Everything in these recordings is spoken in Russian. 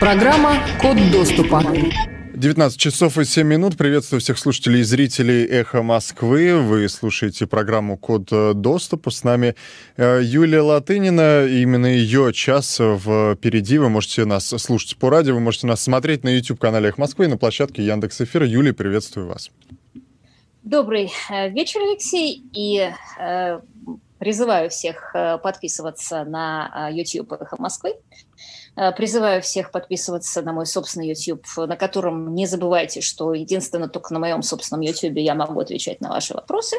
Программа «Код доступа». 19 часов и 7 минут. Приветствую всех слушателей и зрителей «Эхо Москвы». Вы слушаете программу «Код доступа». С нами э, Юлия Латынина. Именно ее час впереди. Вы можете нас слушать по радио, вы можете нас смотреть на YouTube-канале «Эхо Москвы» и на площадке Яндекс Эфира. Юлия, приветствую вас. Добрый э, вечер, Алексей. И э, призываю всех подписываться на YouTube «Эхо Москвы». Э, призываю всех подписываться на мой собственный YouTube, на котором не забывайте, что единственно только на моем собственном YouTube я могу отвечать на ваши вопросы.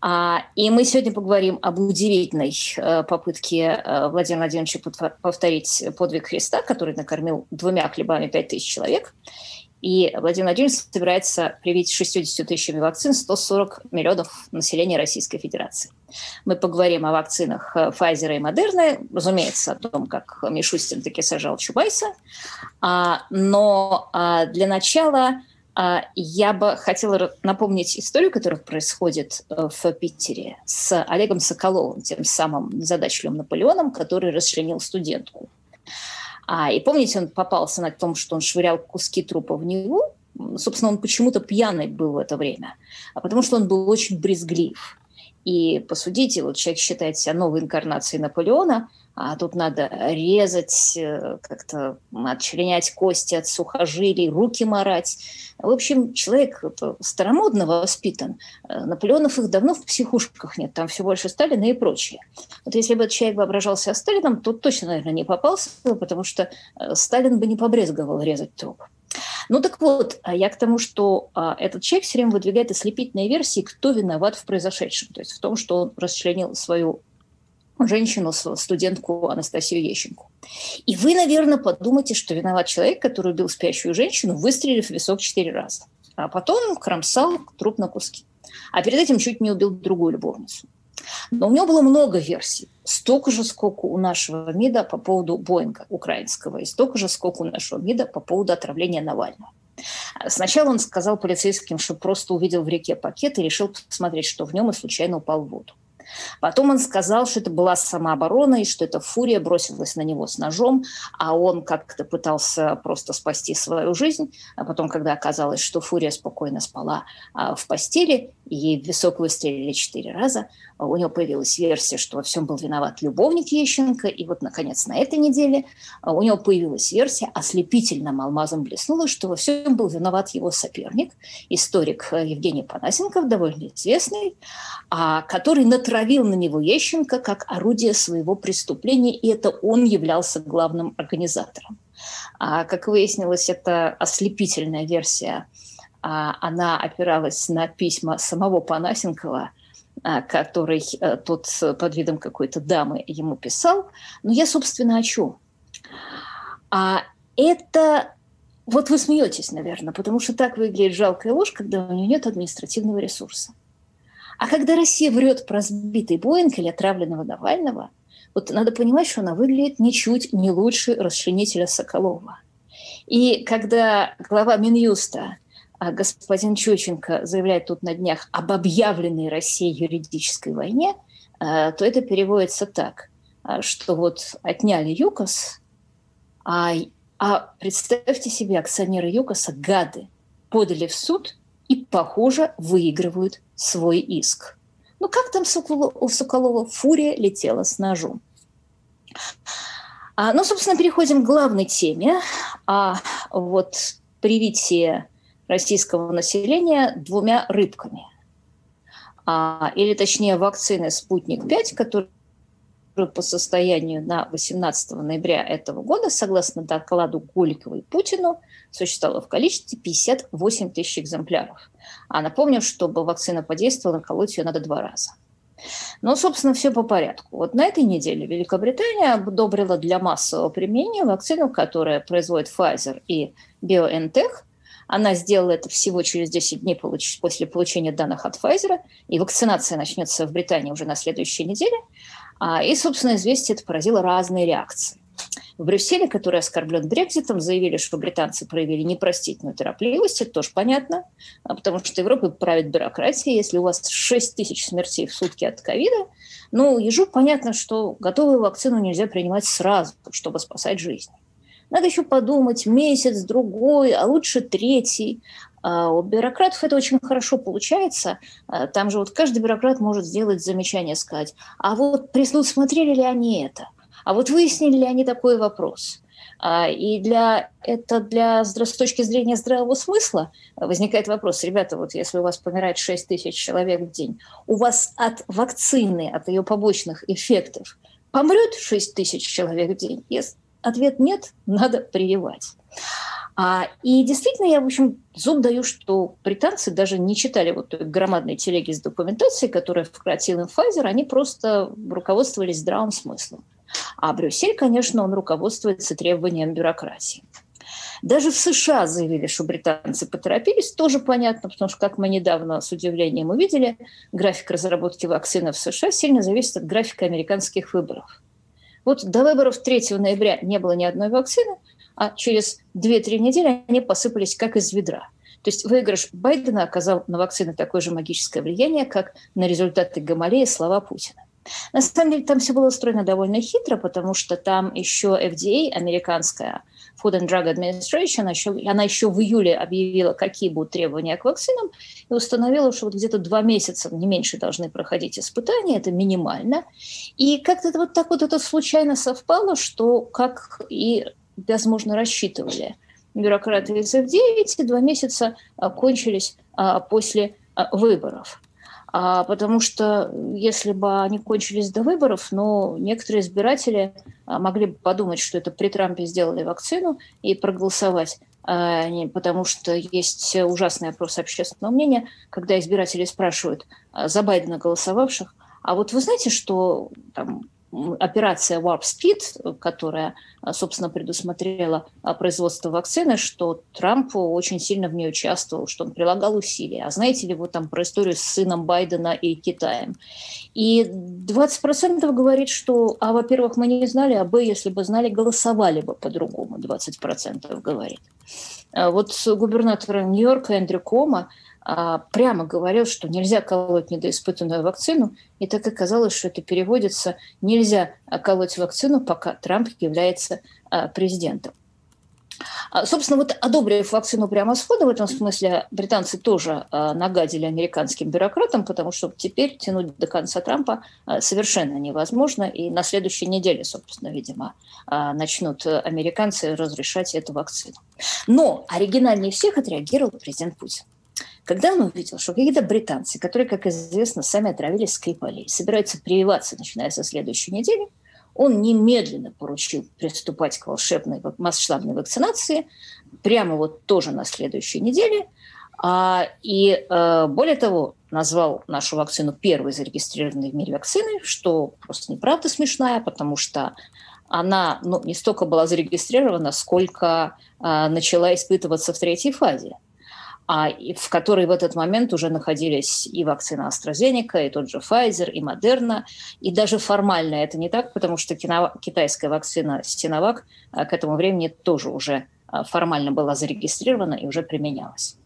А, и мы сегодня поговорим об удивительной э, попытке э, Владимира Владимировича повторить подвиг Христа, который накормил двумя хлебами пять тысяч человек. И Владимир Владимирович собирается привить 60 тысячами вакцин 140 миллионов населения Российской Федерации. Мы поговорим о вакцинах э, Pfizer и Moderna, разумеется, о том, как Мишустин таки сажал Чубайса. А, но а, для начала а, я бы хотела напомнить историю, которая происходит э, в Питере с Олегом Соколовым, тем самым незадачливым Наполеоном, который расчленил студентку. И помните, он попался на том, что он швырял куски трупа в Неву. Собственно, он почему-то пьяный был в это время, а потому что он был очень брезглив. И посудите, вот человек считает себя новой инкарнацией Наполеона, а тут надо резать, э, как-то отчленять кости от сухожилий, руки морать. В общем, человек старомодно воспитан. Э, Наполеонов их давно в психушках нет, там все больше Сталина и прочее. Вот если бы этот человек воображался Сталином, то точно, наверное, не попался, потому что э, Сталин бы не побрезговал резать труп. Ну так вот, а я к тому, что а, этот человек все время выдвигает ослепительные версии, кто виноват в произошедшем. То есть в том, что он расчленил свою женщину, студентку Анастасию Ещенку. И вы, наверное, подумаете, что виноват человек, который убил спящую женщину, выстрелив в висок четыре раза. А потом кромсал труп на куски. А перед этим чуть не убил другую любовницу. Но у него было много версий. Столько же, сколько у нашего МИДа по поводу Боинга украинского, и столько же, сколько у нашего МИДа по поводу отравления Навального. Сначала он сказал полицейским, что просто увидел в реке пакет и решил посмотреть, что в нем, и случайно упал в воду. Потом он сказал, что это была самооборона, и что эта фурия бросилась на него с ножом, а он как-то пытался просто спасти свою жизнь. А потом, когда оказалось, что фурия спокойно спала а, в постели, и ей в висок выстрелили четыре раза, у него появилась версия, что во всем был виноват любовник Ещенко, и вот, наконец, на этой неделе а, у него появилась версия, ослепительным алмазом блеснула, что во всем был виноват его соперник, историк э, Евгений Панасенков, довольно известный, а, который натравил на него Ещенко как орудие своего преступления, и это он являлся главным организатором. А, как выяснилось, это ослепительная версия она опиралась на письма самого Панасенкова, а, который э, тот под видом какой-то дамы ему писал. Но я, собственно, о чем? А это вот вы смеетесь, наверное, потому что так выглядит жалкая ложь, когда у нее нет административного ресурса. А когда Россия врет про сбитый Боинг или отравленного Навального, вот надо понимать, что она выглядит ничуть не лучше расчленителя Соколова. И когда глава Минюста а господин Чученко заявляет тут на днях об объявленной Россией юридической войне, э, то это переводится так, э, что вот отняли ЮКОС, а, а представьте себе, акционеры ЮКОСа, гады, подали в суд и, похоже, выигрывают свой иск. Ну как там у Соколова фурия летела с ножом? А, ну, собственно, переходим к главной теме. А вот привитие российского населения двумя рыбками. А, или точнее вакцины «Спутник-5», которые по состоянию на 18 ноября этого года, согласно докладу Голикова и Путину, существовало в количестве 58 тысяч экземпляров. А напомню, чтобы вакцина подействовала, наколоть ее надо два раза. Но, собственно, все по порядку. Вот на этой неделе Великобритания одобрила для массового применения вакцину, которая производит Pfizer и BioNTech, она сделала это всего через 10 дней после получения данных от Pfizer, и вакцинация начнется в Британии уже на следующей неделе. А, и, собственно, известие это поразило разные реакции. В Брюсселе, который оскорблен Брекзитом, заявили, что британцы проявили непростительную торопливость. Это тоже понятно, а, потому что Европой правит бюрократия. Если у вас 6 тысяч смертей в сутки от ковида, ну, ежу понятно, что готовую вакцину нельзя принимать сразу, чтобы спасать жизни. Надо еще подумать месяц, другой, а лучше третий. А у бюрократов это очень хорошо получается. А там же вот каждый бюрократ может сделать замечание, сказать, а вот смотрели ли они это? А вот выяснили ли они такой вопрос? А, и для, это для, с точки зрения здравого смысла возникает вопрос, ребята, вот если у вас помирает 6 тысяч человек в день, у вас от вакцины, от ее побочных эффектов помрет 6 тысяч человек в день? Если ответ нет, надо прививать. А, и действительно, я, в общем, зуб даю, что британцы даже не читали вот громадной телеги с документацией, которая вкратил им Pfizer, они просто руководствовались здравым смыслом. А Брюссель, конечно, он руководствуется требованием бюрократии. Даже в США заявили, что британцы поторопились, тоже понятно, потому что, как мы недавно с удивлением увидели, график разработки вакцины в США сильно зависит от графика американских выборов. Вот до выборов 3 ноября не было ни одной вакцины, а через 2-3 недели они посыпались как из ведра. То есть выигрыш Байдена оказал на вакцины такое же магическое влияние, как на результаты Гамалея слова Путина. На самом деле там все было устроено довольно хитро, потому что там еще FDA, американская Food and Drug Administration, еще, она еще в июле объявила, какие будут требования к вакцинам, и установила, что вот где-то два месяца, не меньше, должны проходить испытания, это минимально. И как-то вот так вот это случайно совпало, что как и, возможно, рассчитывали бюрократы из FDA, эти два месяца кончились а, после а, выборов. А, потому что если бы они кончились до выборов, но некоторые избиратели могли бы подумать, что это при Трампе сделали вакцину и проголосовать а, потому что есть ужасный опрос общественного мнения, когда избиратели спрашивают а, за Байдена голосовавших, а вот вы знаете, что там, операция Warp Speed, которая, а, собственно, предусмотрела а, производство вакцины, что Трамп очень сильно в ней участвовал, что он прилагал усилия. А знаете ли вы там про историю с сыном Байдена и Китаем? И 20% говорит, что, а, во-первых, мы не знали, а, б, если бы знали, голосовали бы по-другому, 20% говорит. А вот губернатор Нью-Йорка Эндрю Кома – прямо говорил, что нельзя колоть недоиспытанную вакцину, и так оказалось, что это переводится «нельзя колоть вакцину, пока Трамп является а, президентом». А, собственно, вот одобрив вакцину прямо с хода, в этом смысле британцы тоже нагадили американским бюрократам, потому что теперь тянуть до конца Трампа совершенно невозможно. И на следующей неделе, собственно, видимо, начнут американцы разрешать эту вакцину. Но оригинальнее всех отреагировал президент Путин. Когда он увидел, что какие-то британцы, которые, как известно, сами отравились Скрипалей, собираются прививаться, начиная со следующей недели, он немедленно поручил приступать к волшебной масштабной вакцинации, прямо вот тоже на следующей неделе. А, и э, более того, назвал нашу вакцину первой зарегистрированной в мире вакциной, что просто неправда смешная, потому что она ну, не столько была зарегистрирована, сколько э, начала испытываться в третьей фазе а, в которой в этот момент уже находились и вакцина AstraZeneca, и тот же Pfizer, и Moderna. И даже формально это не так, потому что китайская вакцина Sinovac а, к этому времени тоже уже а, формально была зарегистрирована и уже применялась.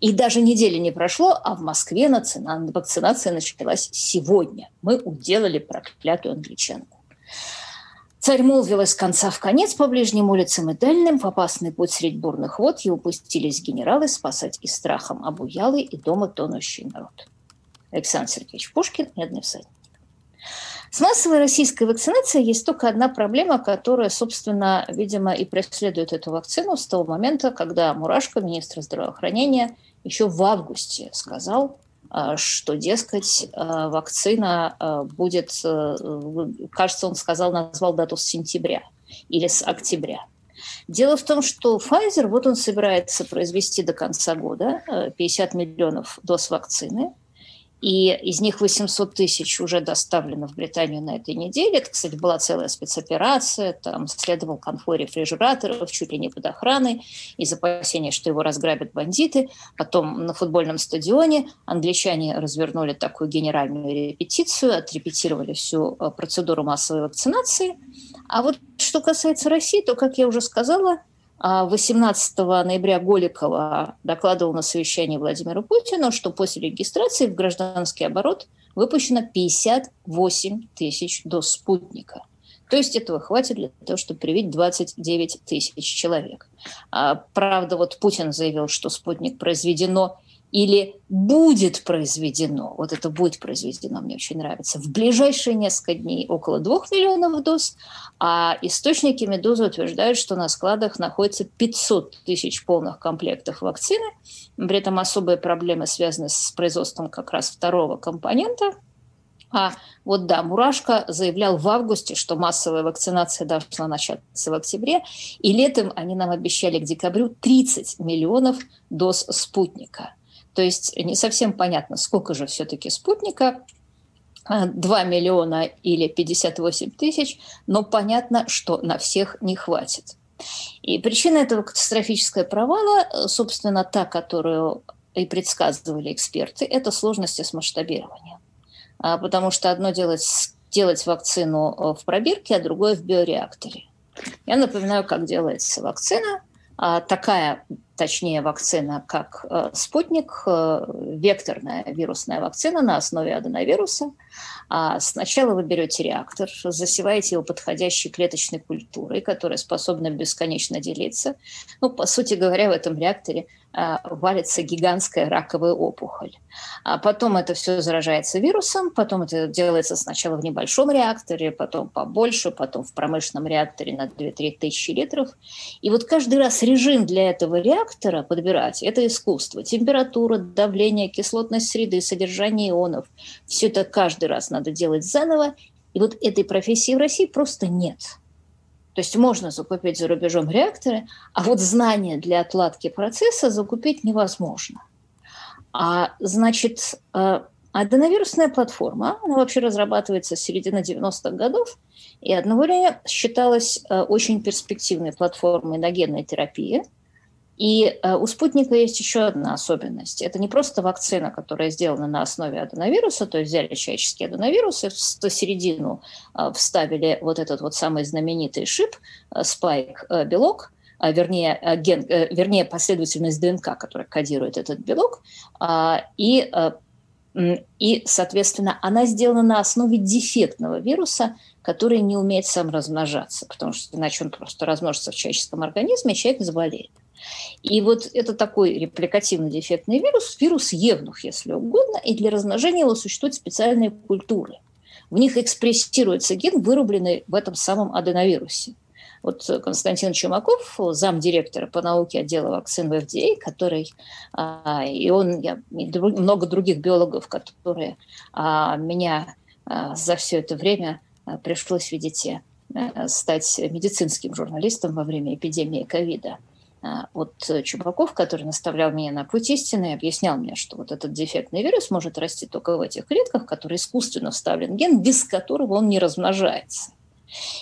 И даже недели не прошло, а в Москве вакцинация началась сегодня. Мы уделали проклятую англичанку. Царь молвил из конца в конец по ближним улицам и дальним, в опасный путь средь бурных вод, и упустились генералы спасать и страхом обуялый и дома тонущий народ. Александр Сергеевич Пушкин, «Медный всадник». С массовой российской вакцинацией есть только одна проблема, которая, собственно, видимо, и преследует эту вакцину с того момента, когда Мурашко, министр здравоохранения, еще в августе сказал, что, дескать, а, вакцина а, будет, э, кажется, он сказал, назвал дату с сентября или с октября. Дело в том, что Pfizer, вот он собирается произвести до конца года 50 э, миллионов доз вакцины – и из них 800 тысяч уже доставлено в Британию на этой неделе. Это, кстати, была целая спецоперация, там следовал конвой рефрижераторов чуть ли не под охраной из опасения, что его разграбят бандиты. Потом на футбольном стадионе англичане развернули такую генеральную репетицию, отрепетировали всю э, процедуру массовой вакцинации. А вот что касается России, то, как я уже сказала, 18 а ноября Голикова докладывал на совещании Владимиру Путину, что после регистрации в гражданский оборот выпущено 58 тысяч доз спутника. То есть этого хватит для того, чтобы привить 29 тысяч человек. А, правда, вот Путин заявил, что спутник произведено или будет произведено, вот это будет произведено, мне очень нравится, в ближайшие несколько дней около 2 миллионов доз, а источники «Медузы» утверждают, что на складах находится 500 тысяч полных комплектов вакцины. При этом особые проблемы связаны с производством как раз второго компонента. А вот да, Мурашко заявлял в августе, что массовая вакцинация должна начаться в октябре, и летом они нам обещали к декабрю 30 миллионов доз спутника – то есть не совсем понятно, сколько же все-таки спутника, 2 миллиона или 58 тысяч, но понятно, что на всех не хватит. И причина этого катастрофического провала, собственно, та, которую и предсказывали эксперты, это сложности с масштабированием. А, потому что одно делать, делать вакцину в пробирке, а другое в биореакторе. Я напоминаю, как делается вакцина. А, такая точнее вакцина, как э, спутник, э, векторная вирусная вакцина на основе аденовируса. А сначала вы берете реактор, засеваете его подходящей клеточной культурой, которая способна бесконечно делиться. Ну, по сути говоря, в этом реакторе валится гигантская раковая опухоль. А потом это все заражается вирусом, потом это делается сначала в небольшом реакторе, потом побольше, потом в промышленном реакторе на 2-3 тысячи литров. И вот каждый раз режим для этого реактора подбирать – это искусство. Температура, давление, кислотность среды, содержание ионов – все это каждый раз надо делать заново. И вот этой профессии в России просто нет – то есть можно закупить за рубежом реакторы, а вот знания для отладки процесса закупить невозможно. А значит, э, аденовирусная платформа, она вообще разрабатывается с середины 90-х годов, и одно время считалась э, очень перспективной платформой на генной терапии – и э, у спутника есть еще одна особенность. Это не просто вакцина, которая сделана на основе аденовируса, то есть взяли человеческие аденовирусы, в середину э, вставили вот этот вот самый знаменитый шип, э, спайк-белок, вернее, ген, вернее, последовательность ДНК, которая кодирует этот белок, и, и, соответственно, она сделана на основе дефектного вируса, который не умеет сам размножаться, потому что иначе он просто размножится в человеческом организме, и человек заболеет. И вот это такой репликативно дефектный вирус, вирус Евнух, если угодно, и для размножения его существуют специальные культуры. В них экспрессируется ген, вырубленный в этом самом аденовирусе. Вот Константин Чумаков, замдиректора по науке отдела вакцин в FDA, который, а, и он, я, и много других биологов, которые а, меня а, за все это время пришлось, видите, стать медицинским журналистом во время эпидемии ковида – вот э, Чубаков, который наставлял меня на путь истины, объяснял мне, что вот этот дефектный вирус может расти только в этих клетках, которые искусственно вставлен ген, без которого он не размножается.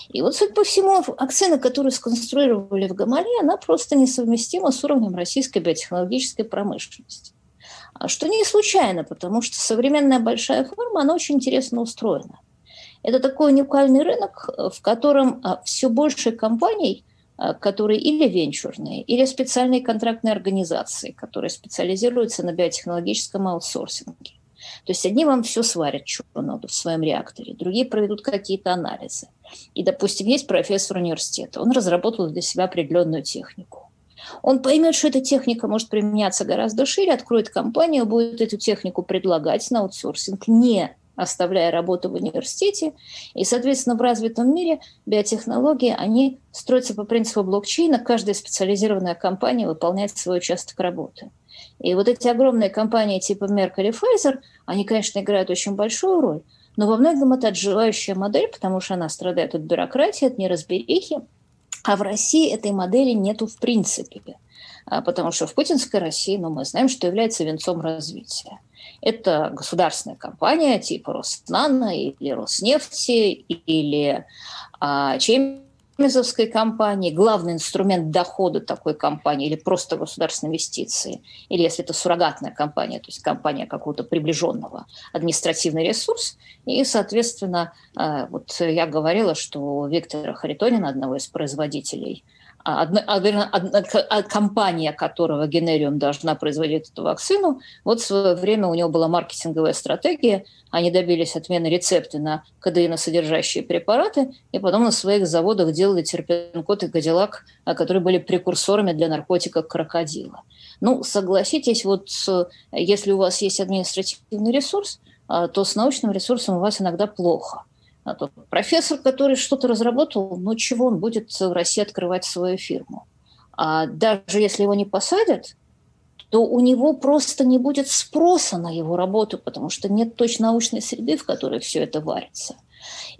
И вот, судя по всему, вакцина, которую сконструировали в Гамале, она просто несовместима с уровнем российской биотехнологической промышленности. А что не случайно, потому что современная большая форма, она очень интересно устроена. Это такой уникальный рынок, в котором а, все больше компаний – Э, которые или венчурные, или специальные контрактные организации, которые специализируются на биотехнологическом аутсорсинге. То есть одни вам все сварят, надо в своем реакторе, другие проведут какие-то анализы. И, допустим, есть профессор университета, он разработал для себя определенную технику. Он поймет, что эта техника может применяться гораздо шире, откроет компанию, будет эту технику предлагать на аутсорсинг не оставляя работу в университете. И, соответственно, в развитом мире биотехнологии, они строятся по принципу блокчейна. Каждая специализированная компания выполняет свой участок работы. И вот эти огромные компании типа Merck или Pfizer, они, конечно, играют очень большую роль, но во многом это отживающая модель, потому что она страдает от бюрократии, от неразберихи. А в России этой модели нету в принципе. А потому что в путинской России, ну, мы знаем, что является венцом развития. Это государственная компания типа Роснана или Роснефти или а, Чемизовской компании, главный инструмент дохода такой компании или просто государственные инвестиции, или если это суррогатная компания, то есть компания какого-то приближенного, административный ресурс. И, соответственно, а, вот я говорила, что у Виктора Харитонина, одного из производителей одна, одна, одна, компания которого Генериум должна производить эту вакцину, вот в свое время у него была маркетинговая стратегия, они добились отмены рецепта на кадеиносодержащие препараты, и потом на своих заводах делали терпенкот и кадиллак, которые были прекурсорами для наркотика крокодила. Ну, согласитесь, вот если у вас есть административный ресурс, а, то с научным ресурсом у вас иногда плохо – а профессор, который что-то разработал, ну чего он будет в России открывать свою фирму? А даже если его не посадят, то у него просто не будет спроса на его работу, потому что нет точно научной среды, в которой все это варится.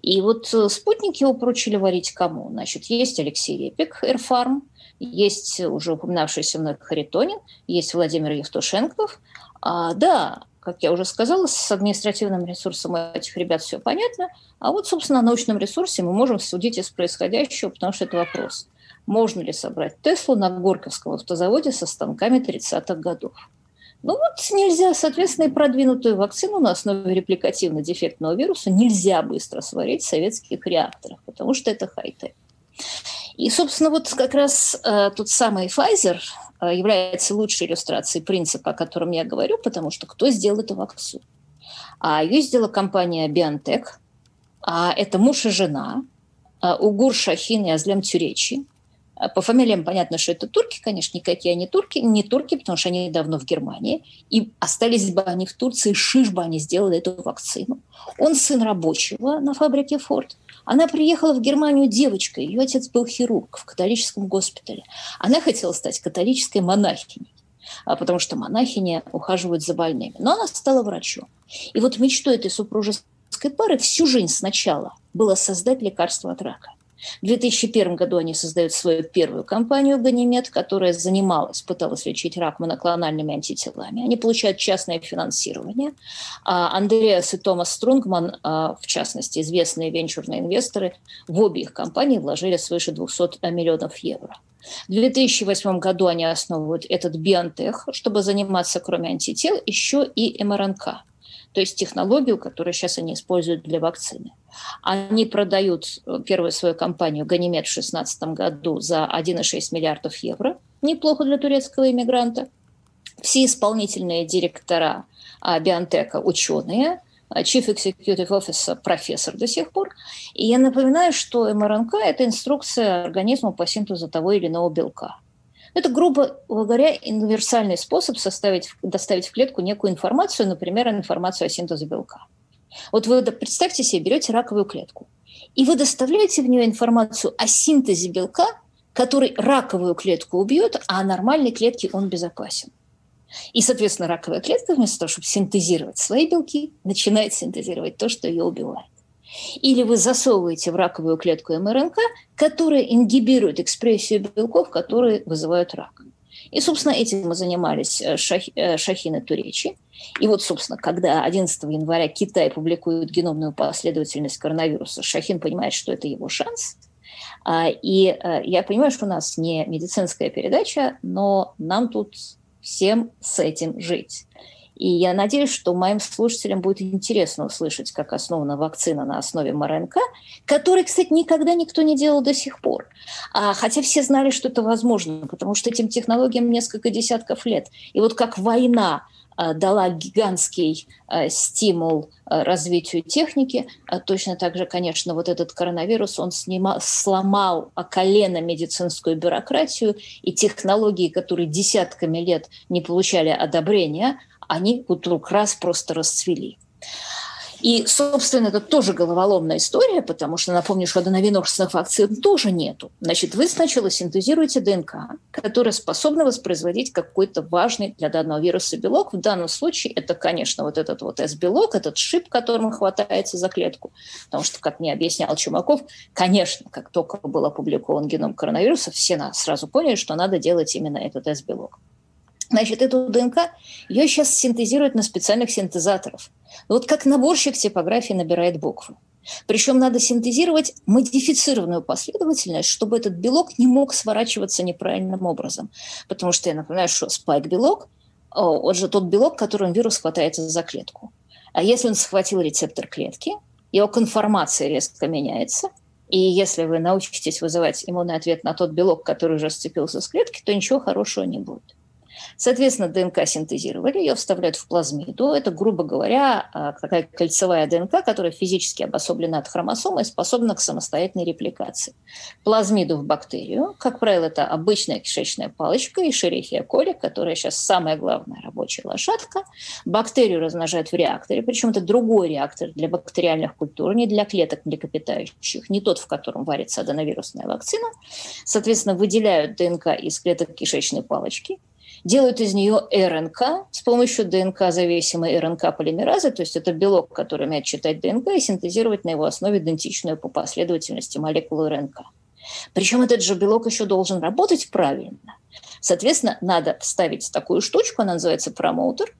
И вот э, спутники его поручили варить кому? Значит, есть Алексей Репик, Эрфарм, есть уже упоминавшийся мной Харитонин, есть Владимир Евтушенков. А, да, как я уже сказала, с административным ресурсом этих ребят все понятно. А вот, собственно, на научном ресурсе мы можем судить из происходящего, потому что это вопрос. Можно ли собрать Теслу на Горьковском автозаводе со станками 30-х годов? Ну вот нельзя, соответственно, и продвинутую вакцину на основе репликативно-дефектного вируса нельзя быстро сварить в советских реакторах, потому что это хай-тек. И, собственно, вот как раз э, тот самый Pfizer является лучшей иллюстрацией принципа, о котором я говорю, потому что кто сделал эту вакцину? А ее сделала компания BioNTech, а это муж и жена, а Угур Шахин и Азлем Тюречи. А по фамилиям понятно, что это турки, конечно, никакие они турки, не турки, потому что они давно в Германии. И остались бы они в Турции, шиш бы они сделали эту вакцину. Он сын рабочего на фабрике Форд. Она приехала в Германию девочкой, ее отец был хирург в католическом госпитале. Она хотела стать католической монахиней, а потому что монахини ухаживают за больными. Но она стала врачом. И вот мечтой этой супружеской пары всю жизнь сначала было создать лекарство от рака. В 2001 году они создают свою первую компанию «Ганимед», которая занималась, пыталась лечить рак моноклональными антителами. Они получают частное финансирование. А Андреас и Томас Струнгман, а, в частности, известные венчурные инвесторы, в обе их компании вложили свыше 200 миллионов евро. В 2008 году они основывают этот биотех, чтобы заниматься, кроме антител, еще и МРНК – то есть технологию, которую сейчас они используют для вакцины. Они продают э, первую свою компанию «Ганимед» в 2016 году за 1,6 миллиардов евро. Неплохо для турецкого иммигранта. Все исполнительные директора а, Биотека – ученые, а, Chief Executive Officer – профессор до сих пор. И я напоминаю, что МРНК – это инструкция организма по синтезу того или иного белка. Это, грубо говоря, универсальный способ составить, доставить в клетку некую информацию, например, информацию о синтезе белка. Вот вы представьте себе, берете раковую клетку, и вы доставляете в нее информацию о синтезе белка, который раковую клетку убьет, а нормальной клетке он безопасен. И, соответственно, раковая клетка вместо того, чтобы синтезировать свои белки, начинает синтезировать то, что ее убивает. Или вы засовываете в раковую клетку МРНК, которая ингибирует экспрессию белков, которые вызывают рак. И, собственно, этим мы занимались э, Шах, э, Шахин и Туречи. И вот, собственно, когда 11 января Китай публикует геномную последовательность коронавируса, Шахин понимает, что это его шанс. А, и э, я понимаю, что у нас не медицинская передача, но нам тут всем с этим жить. И я надеюсь, что моим слушателям будет интересно услышать, как основана вакцина на основе МРНК, которой, кстати, никогда никто не делал до сих пор. А, хотя все знали, что это возможно, потому что этим технологиям несколько десятков лет. И вот как война а, дала гигантский а, стимул а, развитию техники. Точно так же, конечно, вот этот коронавирус, он снимал, сломал колено медицинскую бюрократию, и технологии, которые десятками лет не получали одобрения, они вдруг раз просто расцвели. И, собственно, это тоже головоломная история, потому что, напомню, что аденовирусных вакцин тоже нету. Значит, вы сначала синтезируете ДНК, которая способна воспроизводить какой-то важный для данного вируса белок. В данном случае это, конечно, вот этот вот S-белок, этот шип, которым хватается за клетку. Потому что, как мне объяснял Чумаков, конечно, как только был опубликован геном коронавируса, все сразу поняли, что надо делать именно этот S-белок. Значит, эту ДНК ее сейчас синтезируют на специальных синтезаторах. Вот как наборщик типографии набирает буквы. Причем надо синтезировать модифицированную последовательность, чтобы этот белок не мог сворачиваться неправильным образом. Потому что я напоминаю, что спайк-белок – он же тот белок, которым вирус хватается за клетку. А если он схватил рецептор клетки, его конформация резко меняется, И если вы научитесь вызывать иммунный ответ на тот белок, который уже сцепился с клетки, то ничего хорошего не будет. Соответственно, ДНК синтезировали, ее вставляют в плазмиду. Это, грубо говоря, а, такая кольцевая ДНК, которая физически обособлена от хромосомы и способна к самостоятельной репликации. Плазмиду в бактерию, как правило, это обычная кишечная палочка и шерихия коли, которая сейчас самая главная рабочая лошадка. Бактерию размножают в реакторе, причем это другой реактор для бактериальных культур, не для клеток млекопитающих, не тот, в котором варится аденовирусная вакцина. Соответственно, выделяют ДНК из клеток кишечной палочки – делают из нее РНК с помощью ДНК-зависимой РНК-полимеразы, то есть это белок, который умеет читать ДНК и синтезировать на его основе идентичную по последовательности молекулу РНК. Причем этот же белок еще должен работать правильно. Соответственно, надо вставить такую штучку, она называется промоутер,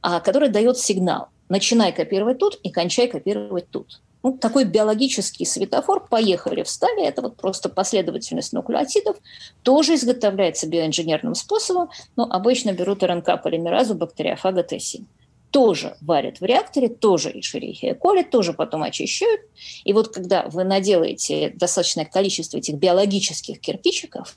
а, который дает сигнал. Начинай копировать тут и кончай копировать тут ну, такой биологический светофор, поехали, встали, это вот просто последовательность нуклеотидов, тоже изготовляется биоинженерным способом, но обычно берут РНК-полимеразу бактериофага Т7 тоже варят в реакторе, тоже и шерихия коли, тоже потом очищают. И вот когда вы наделаете достаточное количество этих биологических кирпичиков,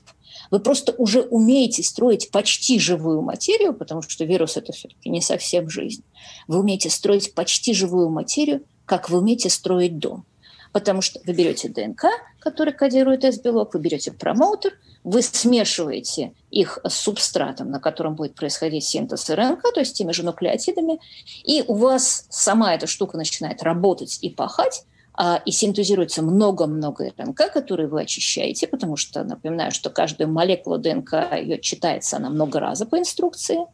вы просто уже умеете строить почти живую материю, потому что вирус – это все-таки не совсем жизнь. Вы умеете строить почти живую материю, как вы умеете строить дом. Потому что вы берете ДНК, который кодирует S-белок, вы берете промоутер, вы смешиваете их с субстратом, на котором будет происходить синтез РНК, то есть теми же нуклеотидами, и у вас сама эта штука начинает работать и пахать, а, и синтезируется много-много РНК, которые вы очищаете, потому что, напоминаю, что каждую молекулу ДНК ее читается она много раз по инструкции –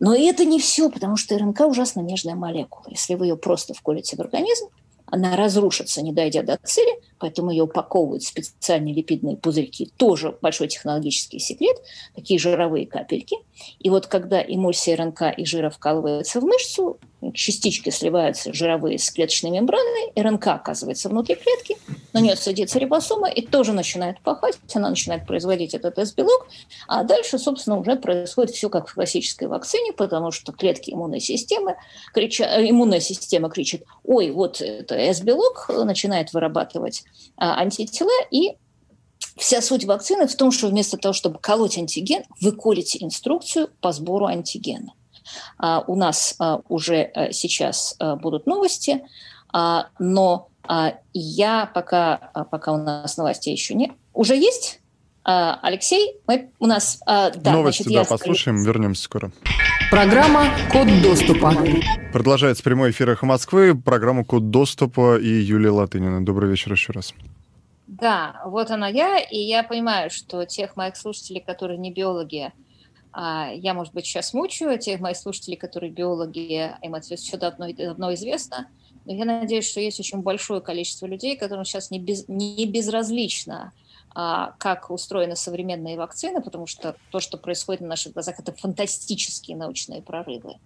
но это не все, потому что РНК ужасно нежная молекула. Если вы ее просто вколите в организм, она разрушится, не дойдя до цели, поэтому ее упаковывают в специальные липидные пузырьки. Тоже большой технологический секрет, такие жировые капельки. И вот когда эмульсия РНК и жира вкалывается в мышцу, частички сливаются жировые с клеточной мембраной, РНК оказывается внутри клетки, на нее садится рибосома и тоже начинает пахать, она начинает производить этот S-белок, а дальше, собственно, уже происходит все как в классической вакцине, потому что клетки иммунной системы, кричат, э, иммунная система кричит, ой, вот это S-белок, начинает вырабатывать антитела, и Вся суть вакцины в том, что вместо того, чтобы колоть антиген, вы колите инструкцию по сбору антигена. А, у нас а, уже а, сейчас а, будут новости, а, но а, я пока, а, пока у нас новостей еще нет. Уже есть? А, Алексей, мы, у нас... А, да, Новости, значит, да, послушаем, скажу... вернемся скоро. Программа «Код доступа». Продолжается прямой эфир «Эхо Москвы», программу «Код доступа» и Юлия Латынина. Добрый вечер еще раз. Да, вот она я, и я понимаю, что тех моих слушателей, которые не биологи, а, я, может быть, сейчас мучаю, а тех моих слушателей, которые биологи, им это все давно, давно известно, но я надеюсь, что есть очень большое количество людей, которым сейчас не, без, не безразлично, как устроены современные вакцины, потому что то, что происходит на наших глазах, это фантастические научные прорывы.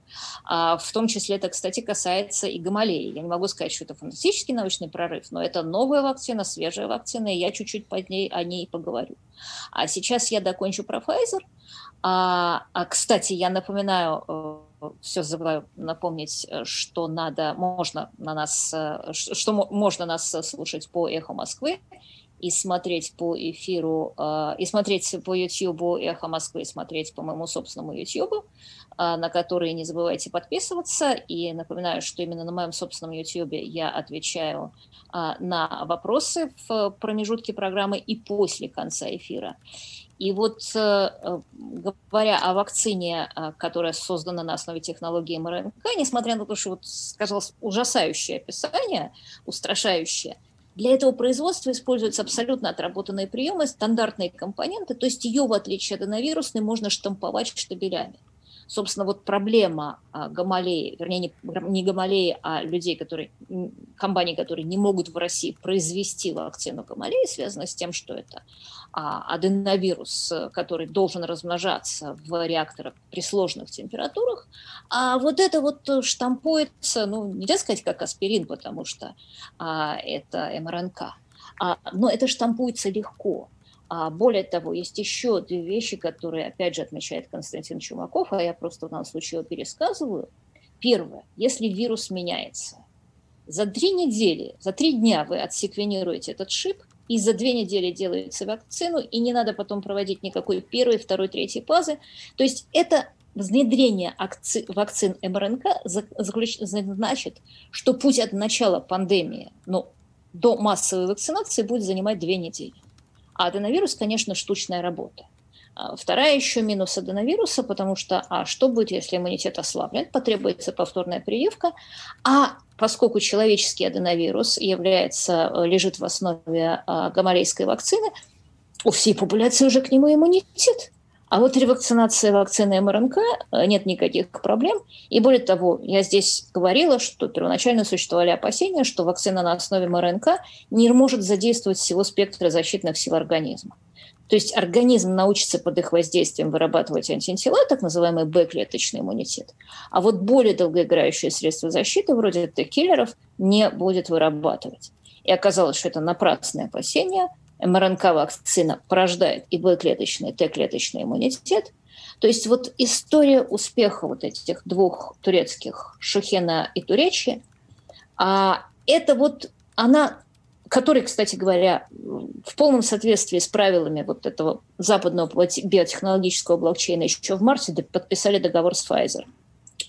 А, в том числе это, кстати, касается и гамалеи. Я не могу сказать, что это фантастический научный прорыв, но это новая вакцина, свежая вакцина, и я чуть-чуть под ней, о ней поговорю. А сейчас я докончу про Pfizer. А, а кстати, я напоминаю, э, все забываю напомнить, что надо, можно на нас, э, что можно нас слушать по Эхо Москвы и смотреть по эфиру, э, и смотреть по YouTube Эхо Москвы, и смотреть по моему собственному YouTube, на который не забывайте подписываться. И напоминаю, что именно на моем собственном YouTube я отвечаю на вопросы в промежутке программы и после конца эфира. И вот э, говоря о вакцине, которая создана на основе технологии МРНК, несмотря на то, что вот сказалось ужасающее описание, устрашающее, для этого производства используются абсолютно отработанные приемы, стандартные компоненты, то есть ее, в отличие от аденовирусной, можно штамповать штабелями собственно, вот проблема а, гамалеи, вернее, не, гамалеи, а людей, которые, компаний, которые не могут в России произвести вакцину гамалеи, связана с тем, что это а, аденовирус, который должен размножаться в реакторах при сложных температурах, а вот это вот штампуется, ну, нельзя сказать, как аспирин, потому что а, это МРНК, а, но это штампуется легко. А более того, есть еще две вещи, которые, опять же, отмечает Константин Чумаков, а я просто в данном случае его пересказываю. Первое, если вирус меняется, За три недели, за три дня вы отсеквенируете этот шип, и за две недели делаете вакцину, и не надо потом проводить никакой первой, второй, третьей фазы. То есть это внедрение вакцин МРНК значит, что путь от начала пандемии ну, до массовой вакцинации будет занимать две недели. А аденовирус, конечно, штучная работа. А вторая еще минус аденовируса, потому что, а что будет, если иммунитет ослаблен? Потребуется повторная прививка. А поскольку человеческий аденовирус является, лежит в основе а, гамалейской вакцины, у всей популяции уже к нему иммунитет. А вот ревакцинация вакцины МРНК э, нет никаких проблем. И более того, я здесь говорила, что первоначально существовали опасения, что вакцина на основе МРНК не может задействовать всего спектра защитных сил организма. То есть организм научится под их воздействием вырабатывать антитела, так называемый Б-клеточный иммунитет. А вот более долгоиграющие средства защиты, вроде Т-киллеров, не будет вырабатывать. И оказалось, что это напрасное опасение – МРНК-вакцина порождает и Б-клеточный, и Т-клеточный иммунитет. То есть вот история успеха вот этих двух турецких, Шухена и Туречи, а это вот она, который, кстати говоря, в полном соответствии с правилами вот этого западного биотехнологического блокчейна еще в марте подписали договор с Pfizer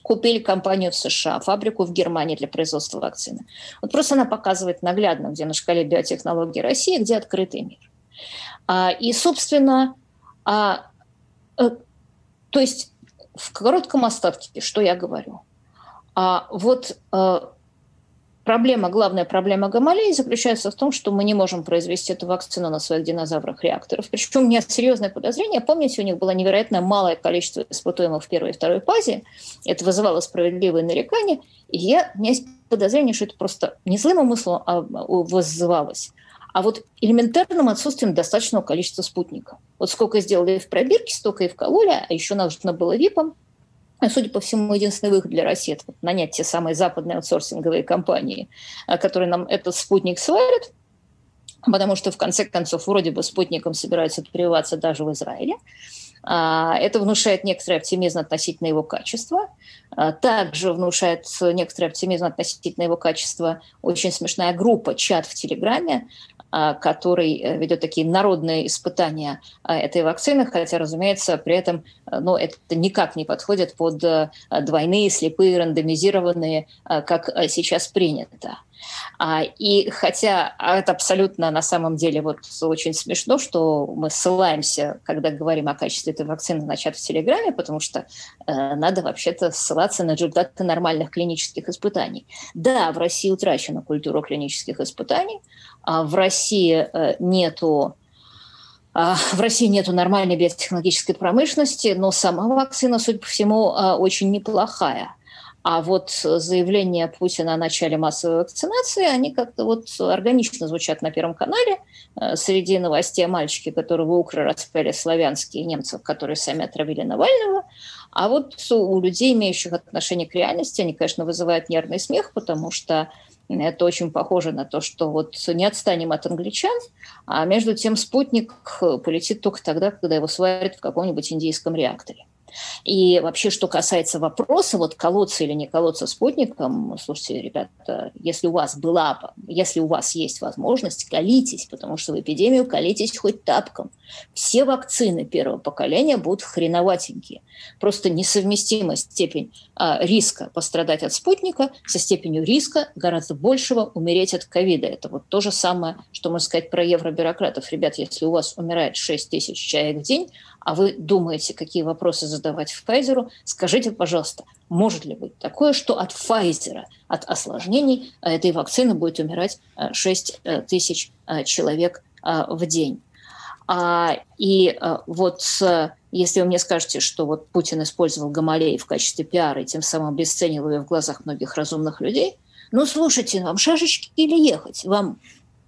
купили компанию в США, фабрику в Германии для производства вакцины. Вот просто она показывает наглядно, где на шкале биотехнологий России, где открытый мир. А, и, собственно, а, а, то есть в коротком остатке, что я говорю? А, вот а, Проблема, главная проблема Гамалеи заключается в том, что мы не можем произвести эту вакцину на своих динозаврах реакторов. Причем у меня серьезное подозрение. Помните, у них было невероятно малое количество испытуемых в первой и второй фазе. Это вызывало справедливые нарекания. И я, у меня есть подозрение, что это просто не злым умыслом а вызывалось, а вот элементарным отсутствием достаточного количества спутников. Вот сколько сделали в пробирке, столько и вкололи, а еще нужно было ВИПом. Ну, судя по всему, единственный выход для России – это нанять те самые западные аутсорсинговые компании, э, которые нам этот спутник сварят, потому что, в конце концов, вроде бы спутником собираются прививаться даже в Израиле. А, это внушает некоторый оптимизм относительно его качества. А, также внушает некоторый оптимизм относительно его качества очень смешная группа, чат в Телеграме, а, который э, ведет такие народные испытания этой вакцины, хотя, разумеется, при этом э, ну, это никак не подходит под э, двойные, слепые, рандомизированные, как сейчас принято. А, и хотя это абсолютно на самом деле вот очень смешно, что мы ссылаемся, когда говорим о качестве этой вакцины на чат в Телеграме, потому что э, надо вообще-то ссылаться на результаты нормальных клинических испытаний. Да, в России утрачена культура клинических испытаний, а в России э, нету а, в России нету нормальной биотехнологической промышленности, но сама вакцина, судя по всему, э, очень неплохая. А вот заявления Путина о начале массовой вакцинации, они как-то вот органично звучат на Первом канале. Э, среди новостей о мальчике, которого укры распяли славянские немцев, которые сами отравили Навального. А вот у людей, имеющих отношение к реальности, они, конечно, вызывают нервный смех, потому что это очень похоже на то, что вот не отстанем от англичан, а между тем спутник полетит только тогда, когда его сварят в каком-нибудь индийском реакторе. И вообще, что касается вопроса, вот колоться или не колоться спутником, слушайте, ребята, если у вас была, если у вас есть возможность, колитесь, потому что в эпидемию колитесь хоть тапком. Все вакцины первого поколения будут хреноватенькие. Просто несовместима степень а, риска пострадать от спутника со степенью риска гораздо большего умереть от ковида. Это вот то же самое, что можно сказать про евробюрократов. Ребят, если у вас умирает 6 тысяч человек в день, а вы думаете, какие вопросы задавать в Pfizer, скажите, пожалуйста, может ли быть такое, что от Pfizer, от осложнений а, этой вакцины будет умирать 6 а, э, тысяч а, человек в день? И вот если вы мне скажете, что вот Путин использовал Гамалей в качестве пиара и тем самым обесценил ее в глазах многих разумных людей, ну, слушайте, вам шашечки или ехать? Вам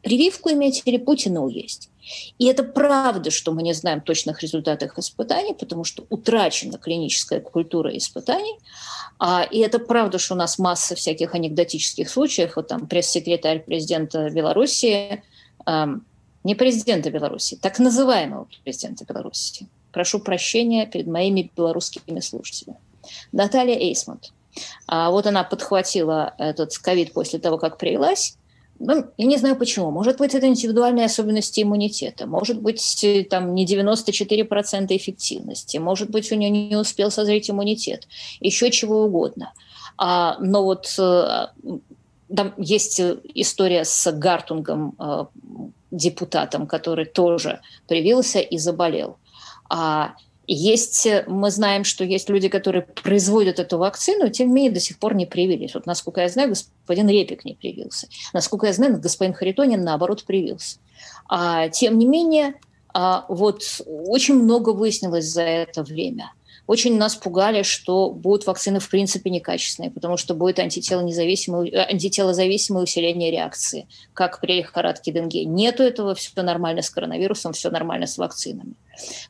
прививку иметь или Путина уесть? И это правда, что мы не знаем точных результатов испытаний, потому что утрачена клиническая культура испытаний. А, и это правда, что у нас масса всяких анекдотических случаев. Вот там пресс-секретарь президента Беларуси, э, не президента Беларуси, так называемого президента Беларуси. Прошу прощения перед моими белорусскими слушателями. Наталья Эйсмонт А вот она подхватила этот ковид после того, как привелась, ну, я не знаю почему. Может быть, это индивидуальные особенности иммунитета. Может быть, э, там не 94% эффективности. Может быть, у нее не успел созреть иммунитет. Еще чего угодно. А, но вот э, там есть история с Гартунгом, э, депутатом, который тоже привился и заболел. А есть, э, мы знаем, что есть люди, которые производят эту вакцину, тем не менее до сих пор не привились. Вот, насколько я знаю, господин Репик не привился. Насколько я знаю, господин Харитонин, наоборот, привился. А, тем не менее, а, вот очень много выяснилось за это время – очень нас пугали, что будут вакцины в принципе некачественные, потому что будет антителонезависимое, э, антителозависимое усиление реакции, как при лихорадке Денге. Нету этого, все нормально с коронавирусом, все нормально с вакцинами.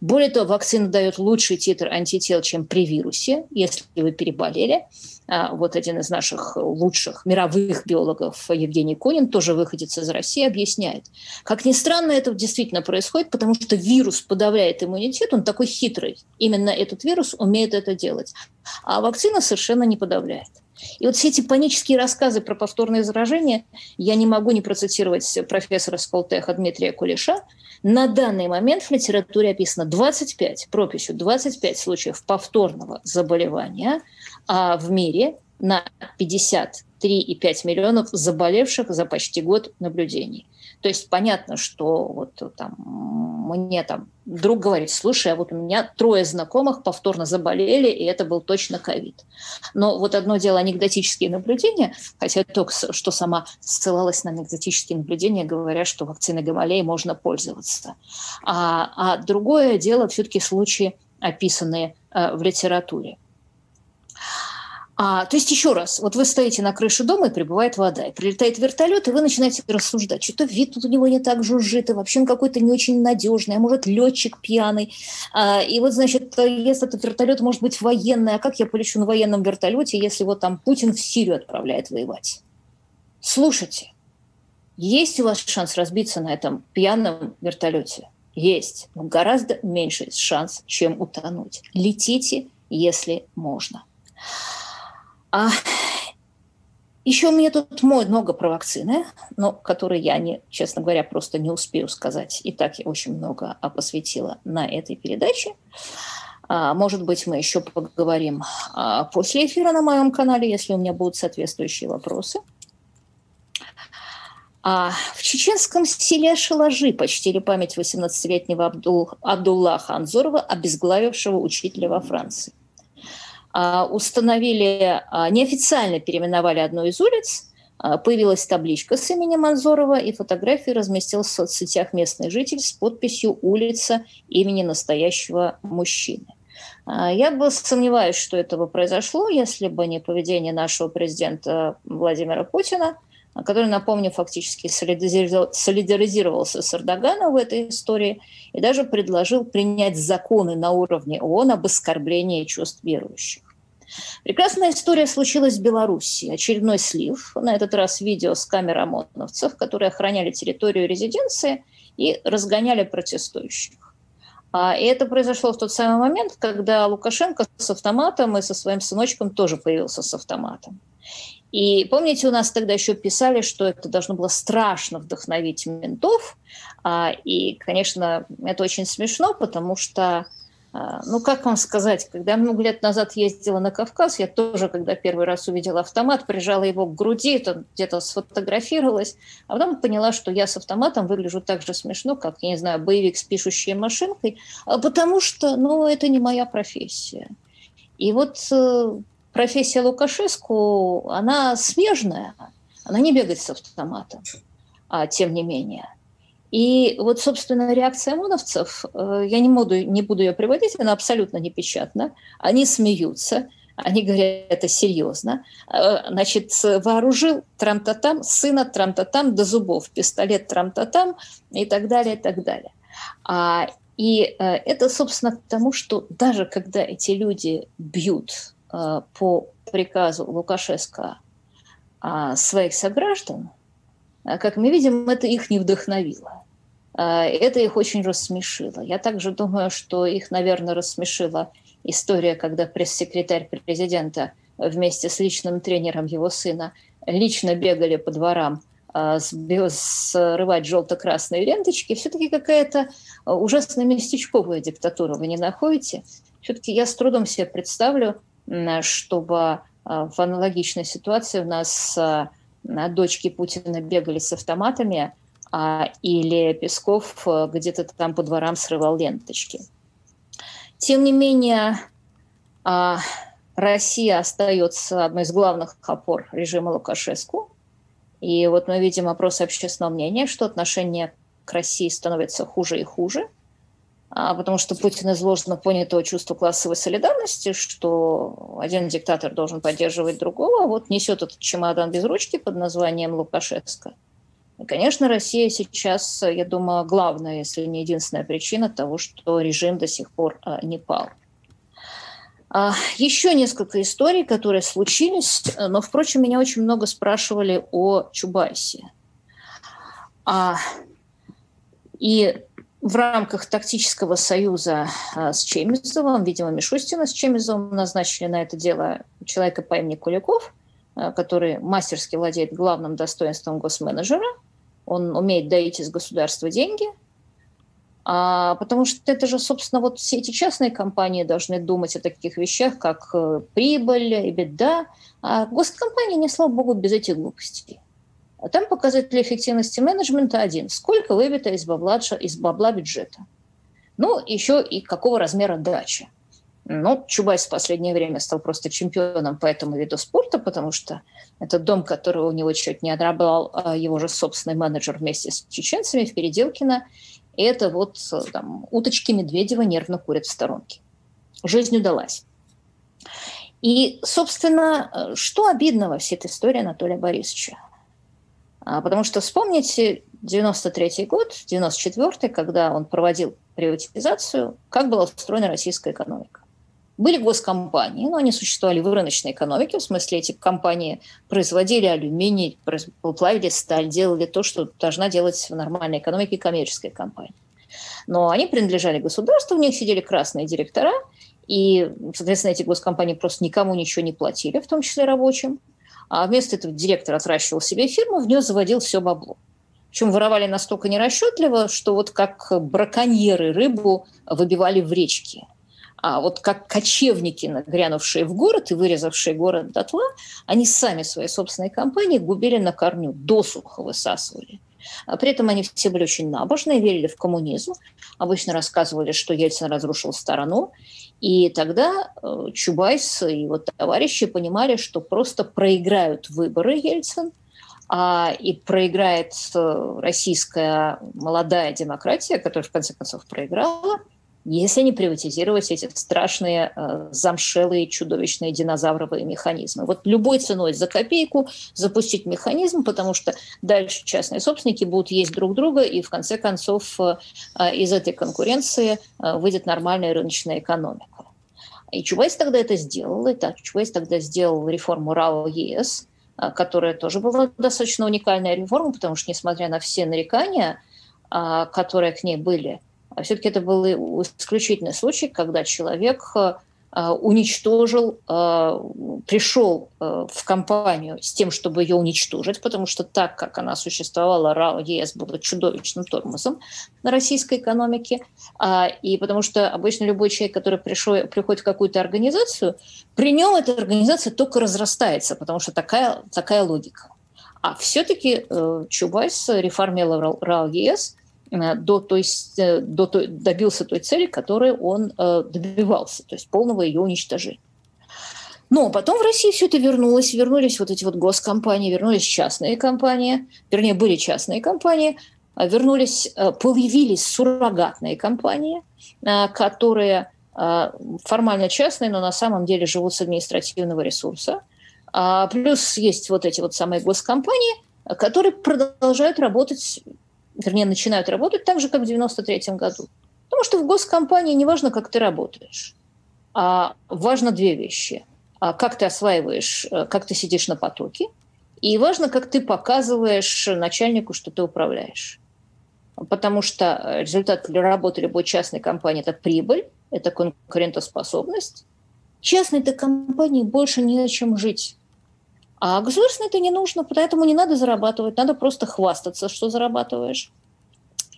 Более того, вакцина дает лучший титр антител, чем при вирусе, если вы переболели. А, вот один из наших лучших мировых биологов Евгений Конин, тоже выходец из России, объясняет. Как ни странно, это действительно происходит, потому что вирус подавляет иммунитет, он такой хитрый. Именно этот вирус умеет это делать. А вакцина совершенно не подавляет. И вот все эти панические рассказы про повторное заражение, я не могу не процитировать профессора Сколтеха Дмитрия Кулеша, на данный момент в литературе описано 25, прописью 25 случаев повторного заболевания а в мире на 53,5 миллионов заболевших за почти год наблюдений. То есть понятно, что вот там мне там друг говорит, слушай, а вот у меня трое знакомых повторно заболели, и это был точно ковид. Но вот одно дело анекдотические наблюдения, хотя только что сама ссылалась на анекдотические наблюдения, говоря, что вакциной Гамалеи можно пользоваться. А, а другое дело все-таки случаи, описанные э, в литературе. А, то есть еще раз, вот вы стоите на крыше дома, и прибывает вода, и прилетает вертолет, и вы начинаете рассуждать, что-то вид тут у него не так жужжит, и вообще он какой-то не очень надежный, а может летчик пьяный. А, и вот, значит, если этот вертолет может быть военный, а как я полечу на военном вертолете, если вот там Путин в Сирию отправляет воевать? Слушайте, есть у вас шанс разбиться на этом пьяном вертолете? Есть, но гораздо меньше шанс, чем утонуть. Летите, если можно. А еще у меня тут много про вакцины, но которые я, не, честно говоря, просто не успею сказать. И так я очень много посвятила на этой передаче. А, может быть, мы еще поговорим а, после эфира на моем канале, если у меня будут соответствующие вопросы. А в чеченском селе Шалажи почтили память 18-летнего Абдул, Абдулла Ханзорова, обезглавившего учителя во Франции. А, установили, а, неофициально переименовали одну из улиц, а, появилась табличка с именем Анзорова, и фотографии разместил в соцсетях местный житель с подписью «Улица имени настоящего мужчины». Я бы сомневаюсь, что этого произошло, если бы не поведение нашего президента Владимира Путина, который, напомню, фактически солидаризировался с Эрдоганом в этой истории и даже предложил принять законы на уровне ООН об оскорблении чувств верующих. Прекрасная история случилась в Беларуси. Очередной слив, на этот раз видео с камер ОМОНовцев, которые охраняли территорию резиденции и разгоняли протестующих. А, и это произошло в тот самый момент, когда Лукашенко с автоматом и со своим сыночком тоже появился с автоматом. И помните, у нас тогда еще писали, что это должно было страшно вдохновить ментов. А, и, конечно, это очень смешно, потому что ну, как вам сказать, когда я много лет назад ездила на Кавказ, я тоже, когда первый раз увидела автомат, прижала его к груди, то где-то сфотографировалась, а потом поняла, что я с автоматом выгляжу так же смешно, как, я не знаю, боевик с пишущей машинкой, а потому что, ну, это не моя профессия. И вот э, профессия Лукашеску, она смежная, она не бегает с автоматом, а тем не менее – и вот, собственно, реакция ОМОНовцев, э, я не буду, не буду ее приводить, она абсолютно непечатна. Они смеются, они говорят, это серьезно. Э, значит, вооружил трам-та-там, сына трам-та-там до зубов, пистолет трам-та-там и так далее, и так далее. А, и э, это, собственно, к тому, что даже когда эти люди бьют по приказу Лукашенко а, своих сограждан, как мы видим, это их не вдохновило. А, это их очень рассмешило. Я также думаю, что их, наверное, рассмешила история, когда пресс-секретарь президента вместе с личным тренером его сына лично бегали по дворам а, срывать желто-красные ленточки, все-таки какая-то ужасно местечковая диктатура, вы не находите? Все-таки я с трудом себе представлю, чтобы в аналогичной ситуации у нас дочки Путина бегали с автоматами, или Песков где-то там по дворам срывал ленточки. Тем не менее, Россия остается одной из главных опор режима Лукашеску. И вот мы видим опрос общественного мнения, что отношение к России становится хуже и хуже, а, потому что Путин изложено понятого чувства классовой солидарности, что один диктатор должен поддерживать другого, а вот несет этот чемодан без ручки под названием Лукашевска. И, конечно, Россия сейчас, я думаю, главная, если не единственная причина того, что режим до сих пор а, не пал. А, еще несколько историй, которые случились, но, впрочем, меня очень много спрашивали о Чубайсе. А, и в рамках тактического союза с Чемизовым, видимо, Мишустина с Чемизовым назначили на это дело человека по имени Куликов, который мастерски владеет главным достоинством госменеджера. Он умеет доить из государства деньги – а, потому что это же, собственно, вот все эти частные компании должны думать о таких вещах, как э, прибыль и беда. А госкомпании, не слава богу, без этих глупостей. А там показатель эффективности менеджмента один. Сколько выбито из бабла, из бабла бюджета. Ну, еще и какого размера дача. Ну, Чубайс в последнее время стал просто чемпионом по этому виду спорта, потому что это дом, который у него чуть не отобрал а, его же собственный менеджер вместе с чеченцами в Переделкино. Это вот там, уточки Медведева нервно курят в сторонке. Жизнь удалась. И, собственно, что обидно во всей этой истории Анатолия Борисовича? А, потому что вспомните 93 год, 94 когда он проводил приватизацию, как была устроена российская экономика. Были госкомпании, но они существовали в рыночной экономике, в смысле эти компании производили алюминий, плавили сталь, делали то, что должна делать в нормальной экономике коммерческая компания. Но они принадлежали государству, в них сидели красные директора, и, соответственно, эти госкомпании просто никому ничего не платили, в том числе рабочим. А вместо этого директор отращивал себе фирму, в нее заводил все бабло. Причем воровали настолько нерасчетливо, что вот как браконьеры рыбу выбивали в речке – а вот как кочевники, нагрянувшие в город и вырезавшие город дотла, они сами свои собственные компании губили на корню, досуха высасывали. А при этом они все были очень набожные, верили в коммунизм, обычно рассказывали, что Ельцин разрушил страну. И тогда э, Чубайс и его товарищи понимали, что просто проиграют выборы Ельцин, а, и проиграет э, российская молодая демократия, которая в конце концов проиграла – если не приватизировать эти страшные э, замшелые чудовищные динозавровые механизмы. Вот любой ценой за копейку запустить механизм, потому что дальше частные собственники будут есть друг друга, и в конце концов э, э из этой конкуренции э, выйдет нормальная рыночная экономика. И Чубайс тогда это сделал, и так, Чубайс тогда сделал реформу РАО ЕЭС, э, которая тоже была достаточно уникальная реформа, потому что, несмотря на все нарекания, э, которые к ней были, все-таки это был исключительный случай, когда человек э, э, уничтожил, э, пришел в компанию с тем, чтобы ее уничтожить, потому что так, как она существовала, РАО ЕС было чудовищным тормозом на российской экономике, а, и потому что обычно любой человек, который пришел, приходит в какую-то организацию, при нем эта организация только разрастается, потому что такая, такая логика. А все-таки Чубайс реформировал РАО ЕС – Э, до той, э, до той, добился той цели, которой он э, добивался, то есть полного ее уничтожения. Но потом в России все это вернулось, вернулись вот эти вот госкомпании, вернулись частные компании, вернее, были частные компании, а вернулись, появились суррогатные компании, которые формально частные, но на самом деле живут с административного ресурса. А плюс есть вот эти вот самые госкомпании, которые продолжают работать вернее, начинают работать так же, как в 93 году. Потому что в госкомпании не важно, как ты работаешь, а важно две вещи. А как ты осваиваешь, э, как ты сидишь на потоке, и важно, как ты показываешь начальнику, что ты управляешь. Потому что результат для работы любой частной компании – это прибыль, это конкурентоспособность, частной-то компании больше не о чем жить. А государственной это не нужно, поэтому не надо зарабатывать, надо просто хвастаться, что зарабатываешь.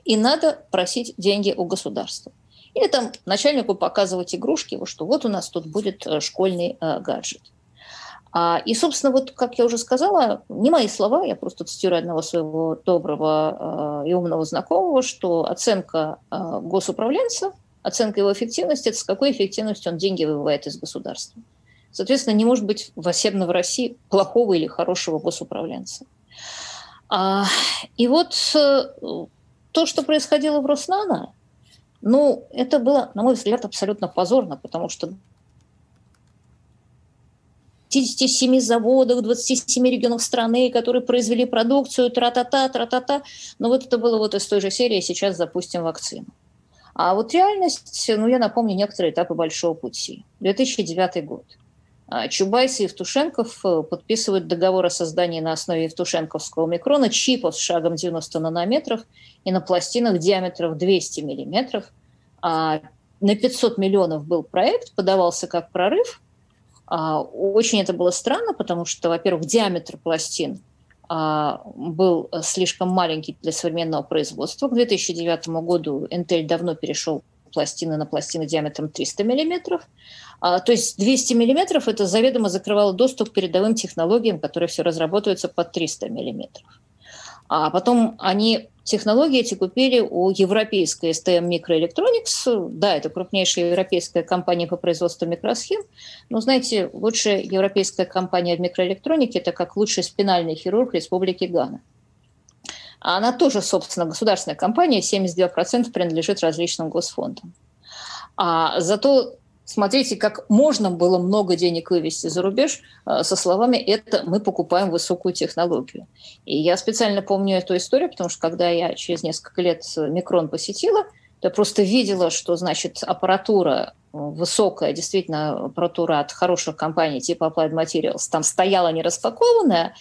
И надо просить деньги у государства. Или там начальнику показывать игрушки, что вот у нас тут будет э, школьный э, гаджет. А, и, собственно, вот, как я уже сказала, не мои слова, я просто цитирую одного своего доброго э, и умного знакомого, что оценка госуправленца, оценка его эффективности – это с какой эффективностью он деньги выбывает из государства. Соответственно, не может быть особенно в России плохого или хорошего госуправленца. А, и вот э, то, что происходило в Роснано, ну, это было, на мой взгляд, абсолютно позорно, потому что 57 заводах, 27 регионах страны, которые произвели продукцию, тра-та-та, тра-та-та. Но вот это было вот из той же серии «Сейчас запустим вакцину». А вот реальность, ну, я напомню некоторые этапы большого пути. 2009 год. А, Чубайс и Евтушенков э, подписывают договор о создании на основе Евтушенковского микрона чипов с шагом 90 нанометров и на пластинах диаметров 200 миллиметров. А на 500 миллионов был проект, подавался как прорыв – а, очень это было странно, потому что, во-первых, диаметр пластин был слишком маленький для современного производства. К 2009 году Intel давно перешел пластины на пластины диаметром 300 миллиметров. А, то есть 200 миллиметров это заведомо закрывало доступ к передовым технологиям, которые все разрабатываются под 300 миллиметров. А потом они технологии эти купили у европейской STM Microelectronics. Да, это крупнейшая европейская компания по производству микросхем. Но, знаете, лучшая европейская компания в микроэлектронике – это как лучший спинальный хирург Республики Гана. А она тоже, собственно, государственная компания, 72% принадлежит различным госфондам. А зато Смотрите, как можно было много денег вывести за рубеж э, со словами «это мы покупаем высокую технологию». И я специально помню эту историю, потому что когда я через несколько лет Микрон посетила, я просто видела, что, значит, аппаратура высокая, действительно, аппаратура от хороших компаний типа Applied Materials, там стояла не распакованная,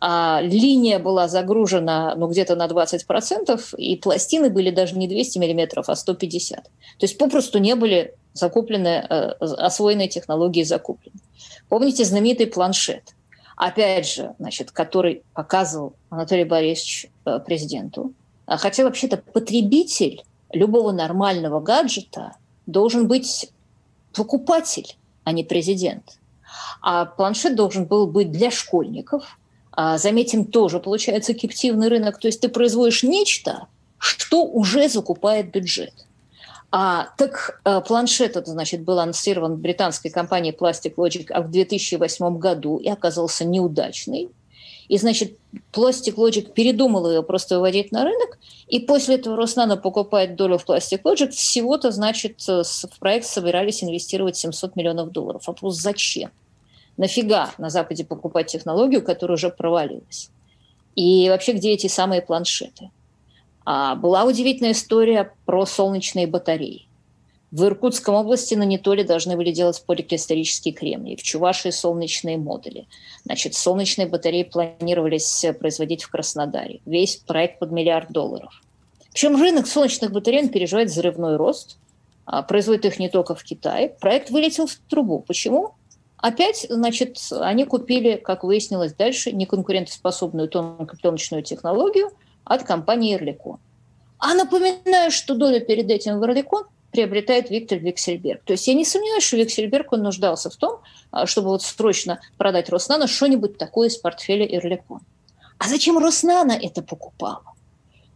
а линия была загружена ну, где-то на 20%, и пластины были даже не 200 мм, а 150. То есть попросту не были закуплены, э, освоенные технологии закуплены. Помните знаменитый планшет? Опять же, значит, который показывал Анатолий Борисович э, президенту. А хотя вообще-то потребитель любого нормального гаджета должен быть покупатель, а не президент. А планшет должен был быть для школьников. А, заметим, тоже получается киптивный рынок. То есть ты производишь нечто, что уже закупает бюджет. А, так а, планшет это, значит, был анонсирован британской компанией Plastic Logic в 2008 году и оказался неудачный. И, значит, Plastic Logic передумал ее просто выводить на рынок, и после этого Роснано покупает долю в Plastic Logic. Всего-то, значит, в проект собирались инвестировать 700 миллионов долларов. Вопрос зачем? Нафига на Западе покупать технологию, которая уже провалилась? И вообще, где эти самые планшеты? А, была удивительная история про солнечные батареи. В Иркутском области на Нетоле должны были делать поликристаллический кремний, в Чувашии солнечные модули. Значит, солнечные батареи планировались производить в Краснодаре. Весь проект под миллиард долларов. Причем рынок солнечных батарей переживает взрывной рост, а, производит их не только в Китае. Проект вылетел в трубу. Почему? Опять, значит, они купили, как выяснилось дальше, неконкурентоспособную тонкопленочную технологию – от компании «Эрликон». А напоминаю, что долю перед этим в «Эрликон» приобретает Виктор Виксельберг. То есть я не сомневаюсь, что Виксельберг он нуждался в том, а, чтобы вот срочно продать Роснано что-нибудь такое из портфеля «Эрликон». А зачем Роснано это покупала?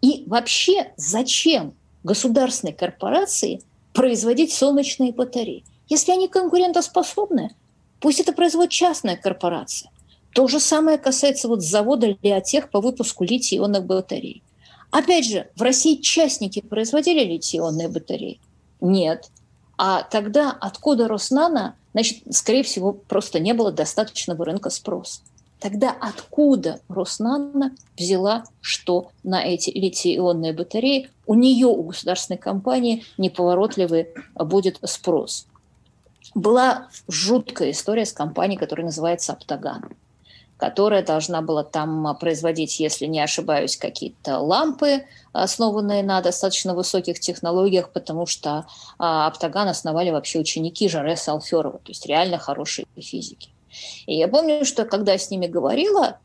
И вообще, зачем государственной корпорации производить солнечные батареи? Если они конкурентоспособны, пусть это производит частная корпорация. То же самое касается вот завода Леотех по выпуску литий-ионных батарей. Опять же, в России частники производили литий-ионные батареи? Нет. А тогда откуда Роснано? Значит, скорее всего, просто не было достаточного рынка спроса. Тогда откуда Роснано взяла что на эти литий-ионные батареи? У нее, у государственной компании, неповоротливый будет спрос. Была жуткая история с компанией, которая называется «Оптаган». Которая должна была там производить, если не ошибаюсь, какие-то лампы, основанные на достаточно высоких технологиях, потому что а, Аптаган основали вообще ученики Жаре Салферова, то есть реально хорошие физики. И я помню, что когда с ними говорила,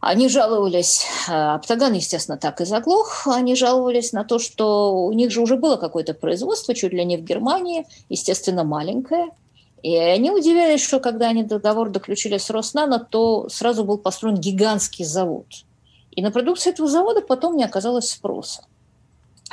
они жаловались, Аптаган, естественно, так и заглох, они жаловались на то, что у них же уже было какое-то производство, чуть ли не в Германии, естественно, маленькое, и они удивлялись, что когда они договор доключили с Роснано, то сразу был построен гигантский завод. И на продукцию этого завода потом не оказалось спроса.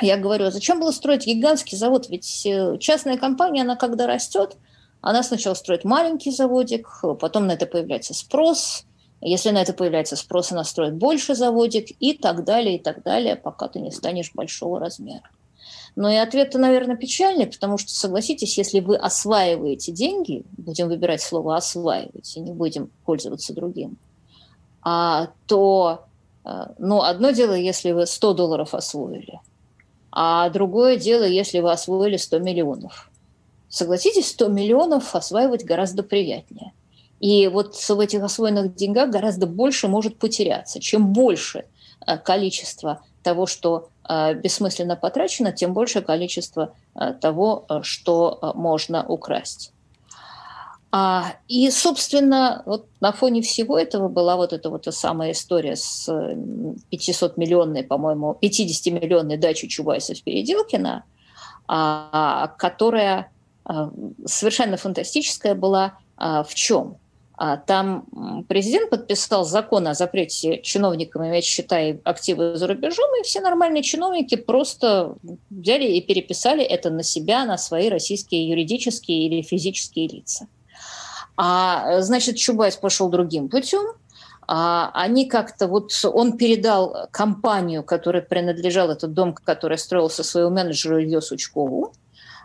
Я говорю, а зачем было строить гигантский завод? Ведь э, частная компания, она когда растет, она сначала строит маленький заводик, потом на это появляется спрос. Если на это появляется спрос, она строит больше заводик и так далее, и так далее, пока ты не станешь большого размера. Но и ответ-то, наверное, печальный, потому что, согласитесь, если вы осваиваете деньги, будем выбирать слово «осваивать», и не будем пользоваться другим, а, то, э, ну, одно дело, если вы 100 долларов освоили, а другое дело, если вы освоили 100 миллионов. Согласитесь, 100 миллионов осваивать гораздо приятнее. И вот в этих освоенных деньгах гораздо больше может потеряться. Чем больше э, количество того, что бессмысленно потрачено, тем большее количество э, того, э, что можно украсть. А, и, собственно, вот на фоне всего этого была вот эта вот самая история с 500-миллионной, по-моему, 50-миллионной дачей Чубайса в Переделкино, а, которая совершенно фантастическая была в чем? А там президент подписал закон о запрете чиновникам иметь счета и активы за рубежом, и все нормальные чиновники просто взяли и переписали это на себя, на свои российские юридические или физические лица. А, значит, Чубайс пошел другим путем. А, они как-то, вот он передал компанию, которой принадлежал этот дом, который строился своему менеджеру Илью Сучкову.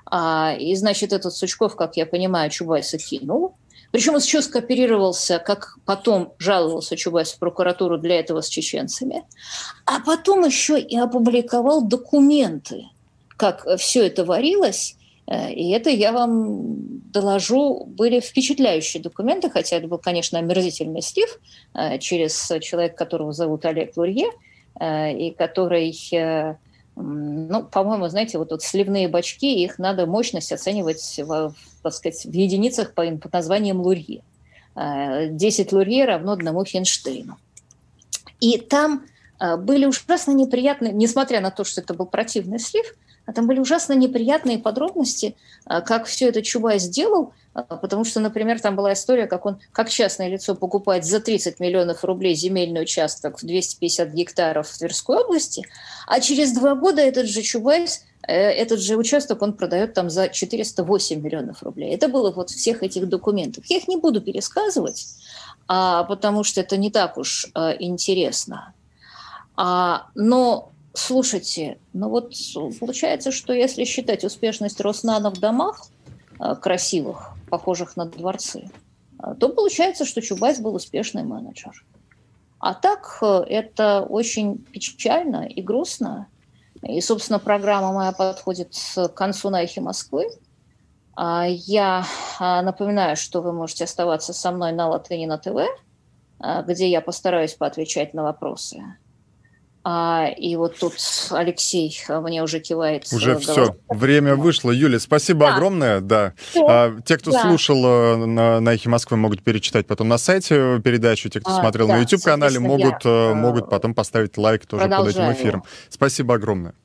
А, и, значит, этот Сучков, как я понимаю, Чубайса кинул. Причем он еще скооперировался, как потом жаловался Чубайс в прокуратуру для этого с чеченцами, а потом еще и опубликовал документы, как все это варилось, э, и это я вам доложу, были впечатляющие документы, хотя это был, конечно, омерзительный слив э, через человека, которого зовут Олег Лурье, э, и который ну, по-моему, знаете, вот, вот сливные бачки, их надо мощность оценивать в, так сказать, в единицах по, по названиям Лурье. 10 Лурье равно одному Хинштейну. И там э, были ужасно неприятные, несмотря на то, что это был противный слив, а там были ужасно неприятные подробности, э, как все это Чубай сделал, э, потому что, например, там была история, как он, как частное лицо покупает за 30 миллионов рублей земельный участок в 250 гектаров в Тверской области, а через два года этот же Чубайс этот же участок он продает там за 408 миллионов рублей. Это было во всех этих документах. Я их не буду пересказывать, а, потому что это не так уж а, интересно. А, но Слушайте, ну вот получается, что если считать успешность Роснано в домах э, красивых, похожих на дворцы, э, то получается, что Чубайс был успешный менеджер. А так э, это очень печально и грустно. И, собственно, программа моя подходит к концу на эхе Москвы. А я напоминаю, что вы можете оставаться со мной на Латыни на ТВ, где я постараюсь поотвечать на вопросы. А, и вот тут Алексей а, мне уже кивает. Уже все, время вышло. Юля, спасибо да. огромное. Да. А, те, кто да. слушал э, на, на «Эхе Москвы», могут перечитать потом на сайте передачу. Те, кто а, смотрел да, на YouTube-канале, могут, я, э, могут потом поставить лайк тоже под этим эфиром. Спасибо огромное.